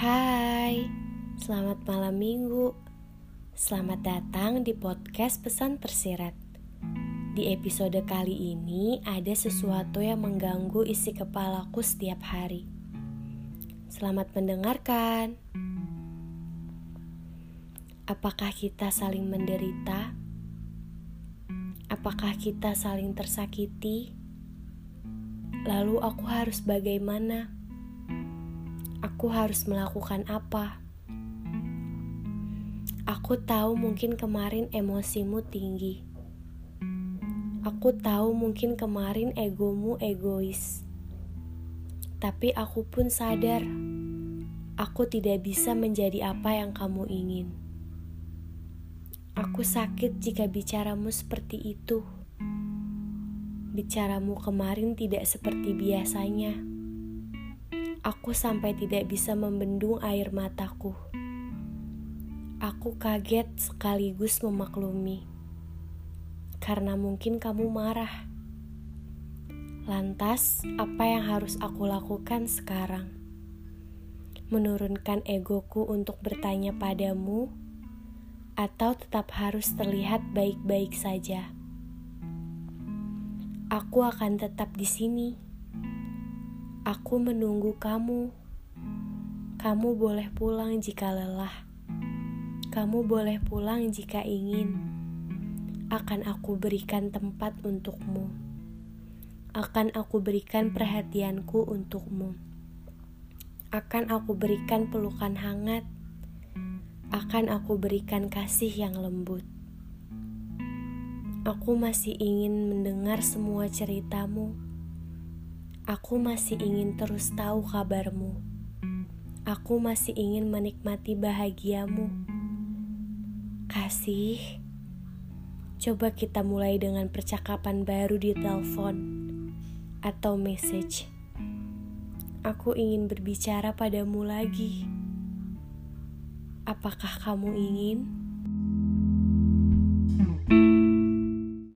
Hai, selamat malam minggu. Selamat datang di podcast Pesan Tersirat. Di episode kali ini ada sesuatu yang mengganggu isi kepalaku setiap hari. Selamat mendengarkan. Apakah kita saling menderita? Apakah kita saling tersakiti? Lalu aku harus bagaimana? Aku harus melakukan apa. Aku tahu mungkin kemarin emosimu tinggi. Aku tahu mungkin kemarin egomu egois. Tapi aku pun sadar, aku tidak bisa menjadi apa yang kamu ingin. Aku sakit jika bicaramu seperti itu. Bicaramu kemarin tidak seperti biasanya Aku sampai tidak bisa membendung air mataku. Aku kaget sekaligus memaklumi, karena mungkin kamu marah. Lantas, apa yang harus aku lakukan sekarang? Menurunkan egoku untuk bertanya padamu, atau tetap harus terlihat baik-baik saja? Aku akan tetap di sini Aku menunggu kamu. Kamu boleh pulang jika lelah. Kamu boleh pulang jika ingin. Akan aku berikan tempat untukmu. Akan aku berikan perhatianku untukmu. Akan aku berikan pelukan hangat. Akan aku berikan kasih yang lembut. Aku masih ingin mendengar semua ceritamu Aku masih ingin terus tahu kabarmu. Aku masih ingin menikmati bahagiamu. Kasih, coba kita mulai dengan percakapan baru di telepon atau message. Aku ingin berbicara padamu lagi. Apakah kamu ingin? thank you